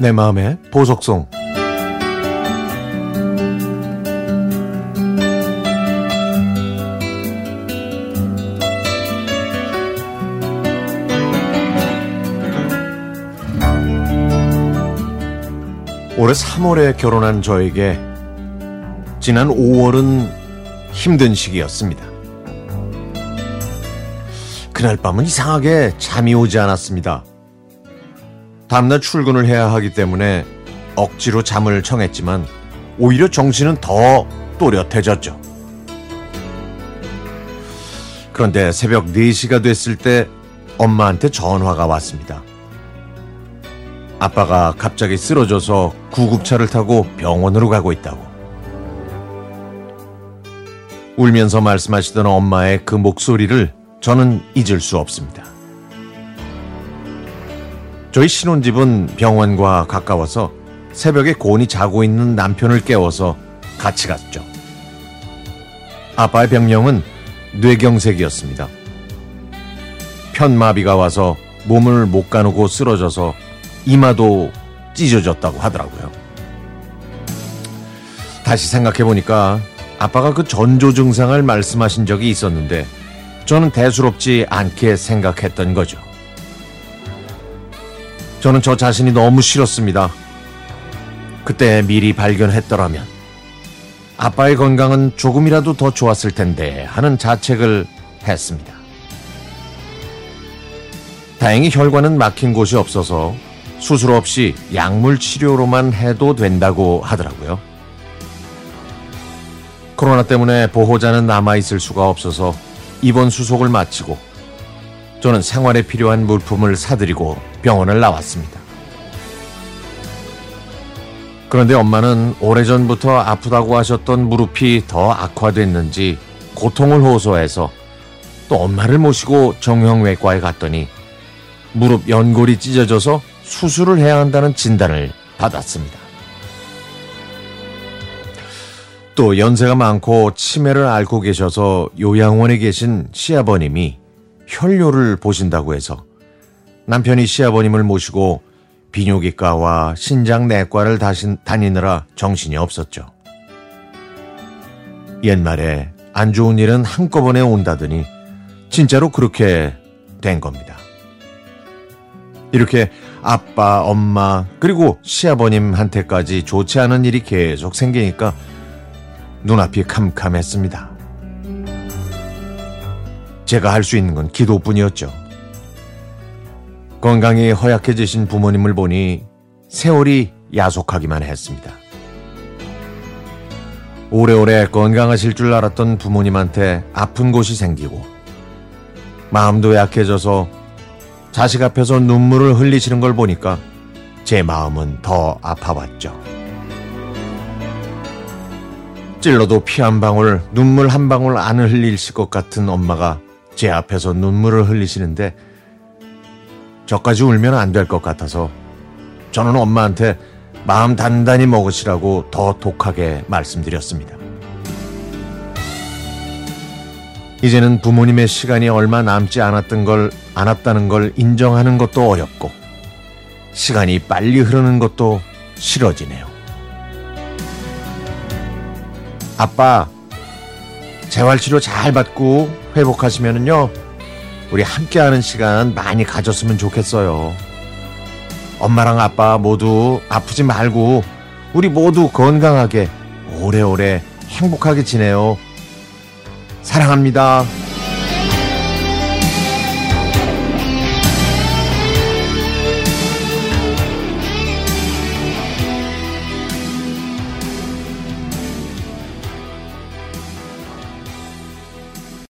내 마음의 보석송 올해 3월에 결혼한 저에게 지난 5월은 힘든 시기였습니다. 그날 밤은 이상하게 잠이 오지 않았습니다. 다음날 출근을 해야 하기 때문에 억지로 잠을 청했지만 오히려 정신은 더 또렷해졌죠. 그런데 새벽 4시가 됐을 때 엄마한테 전화가 왔습니다. 아빠가 갑자기 쓰러져서 구급차를 타고 병원으로 가고 있다고. 울면서 말씀하시던 엄마의 그 목소리를 저는 잊을 수 없습니다. 저희 신혼집은 병원과 가까워서 새벽에 고온이 자고 있는 남편을 깨워서 같이 갔죠. 아빠의 병명은 뇌경색이었습니다. 편마비가 와서 몸을 못 가누고 쓰러져서 이마도 찢어졌다고 하더라고요. 다시 생각해보니까 아빠가 그 전조 증상을 말씀하신 적이 있었는데 저는 대수롭지 않게 생각했던 거죠. 저는 저 자신이 너무 싫었습니다. 그때 미리 발견했더라면 아빠의 건강은 조금이라도 더 좋았을 텐데 하는 자책을 했습니다. 다행히 혈관은 막힌 곳이 없어서 수술 없이 약물 치료로만 해도 된다고 하더라고요. 코로나 때문에 보호자는 남아있을 수가 없어서 입원 수속을 마치고 저는 생활에 필요한 물품을 사드리고 병원을 나왔습니다. 그런데 엄마는 오래전부터 아프다고 하셨던 무릎이 더 악화됐는지 고통을 호소해서 또 엄마를 모시고 정형외과에 갔더니 무릎 연골이 찢어져서 수술을 해야 한다는 진단을 받았습니다. 또 연세가 많고 치매를 앓고 계셔서 요양원에 계신 시아버님이 혈뇨를 보신다고 해서 남편이 시아버님을 모시고 비뇨기과와 신장내과를 다니느라 정신이 없었죠. 옛말에 안 좋은 일은 한꺼번에 온다더니 진짜로 그렇게 된 겁니다. 이렇게 아빠, 엄마, 그리고 시아버님한테까지 좋지 않은 일이 계속 생기니까 눈앞이 캄캄했습니다. 제가 할 수 있는 건 기도뿐이었죠. 건강이 허약해지신 부모님을 보니 세월이 야속하기만 했습니다. 오래오래 건강하실 줄 알았던 부모님한테 아픈 곳이 생기고 마음도 약해져서 자식 앞에서 눈물을 흘리시는 걸 보니까 제 마음은 더 아파왔죠. 찔러도 피 한 방울, 눈물 한 방울 안 흘리실 것 같은 엄마가 제 앞에서 눈물을 흘리시는데 저까지 울면 안 될 것 같아서 저는 엄마한테 마음 단단히 먹으시라고 더 독하게 말씀드렸습니다. 이제는 부모님의 시간이 얼마 남지 않았던 걸, 않았다는 걸 인정하는 것도 어렵고, 시간이 빨리 흐르는 것도 싫어지네요. 아빠, 재활치료 잘 받고 회복하시면은요, 우리 함께하는 시간 많이 가졌으면 좋겠어요. 엄마랑 아빠 모두 아프지 말고, 우리 모두 건강하게 오래오래 행복하게 지내요. 사랑합니다.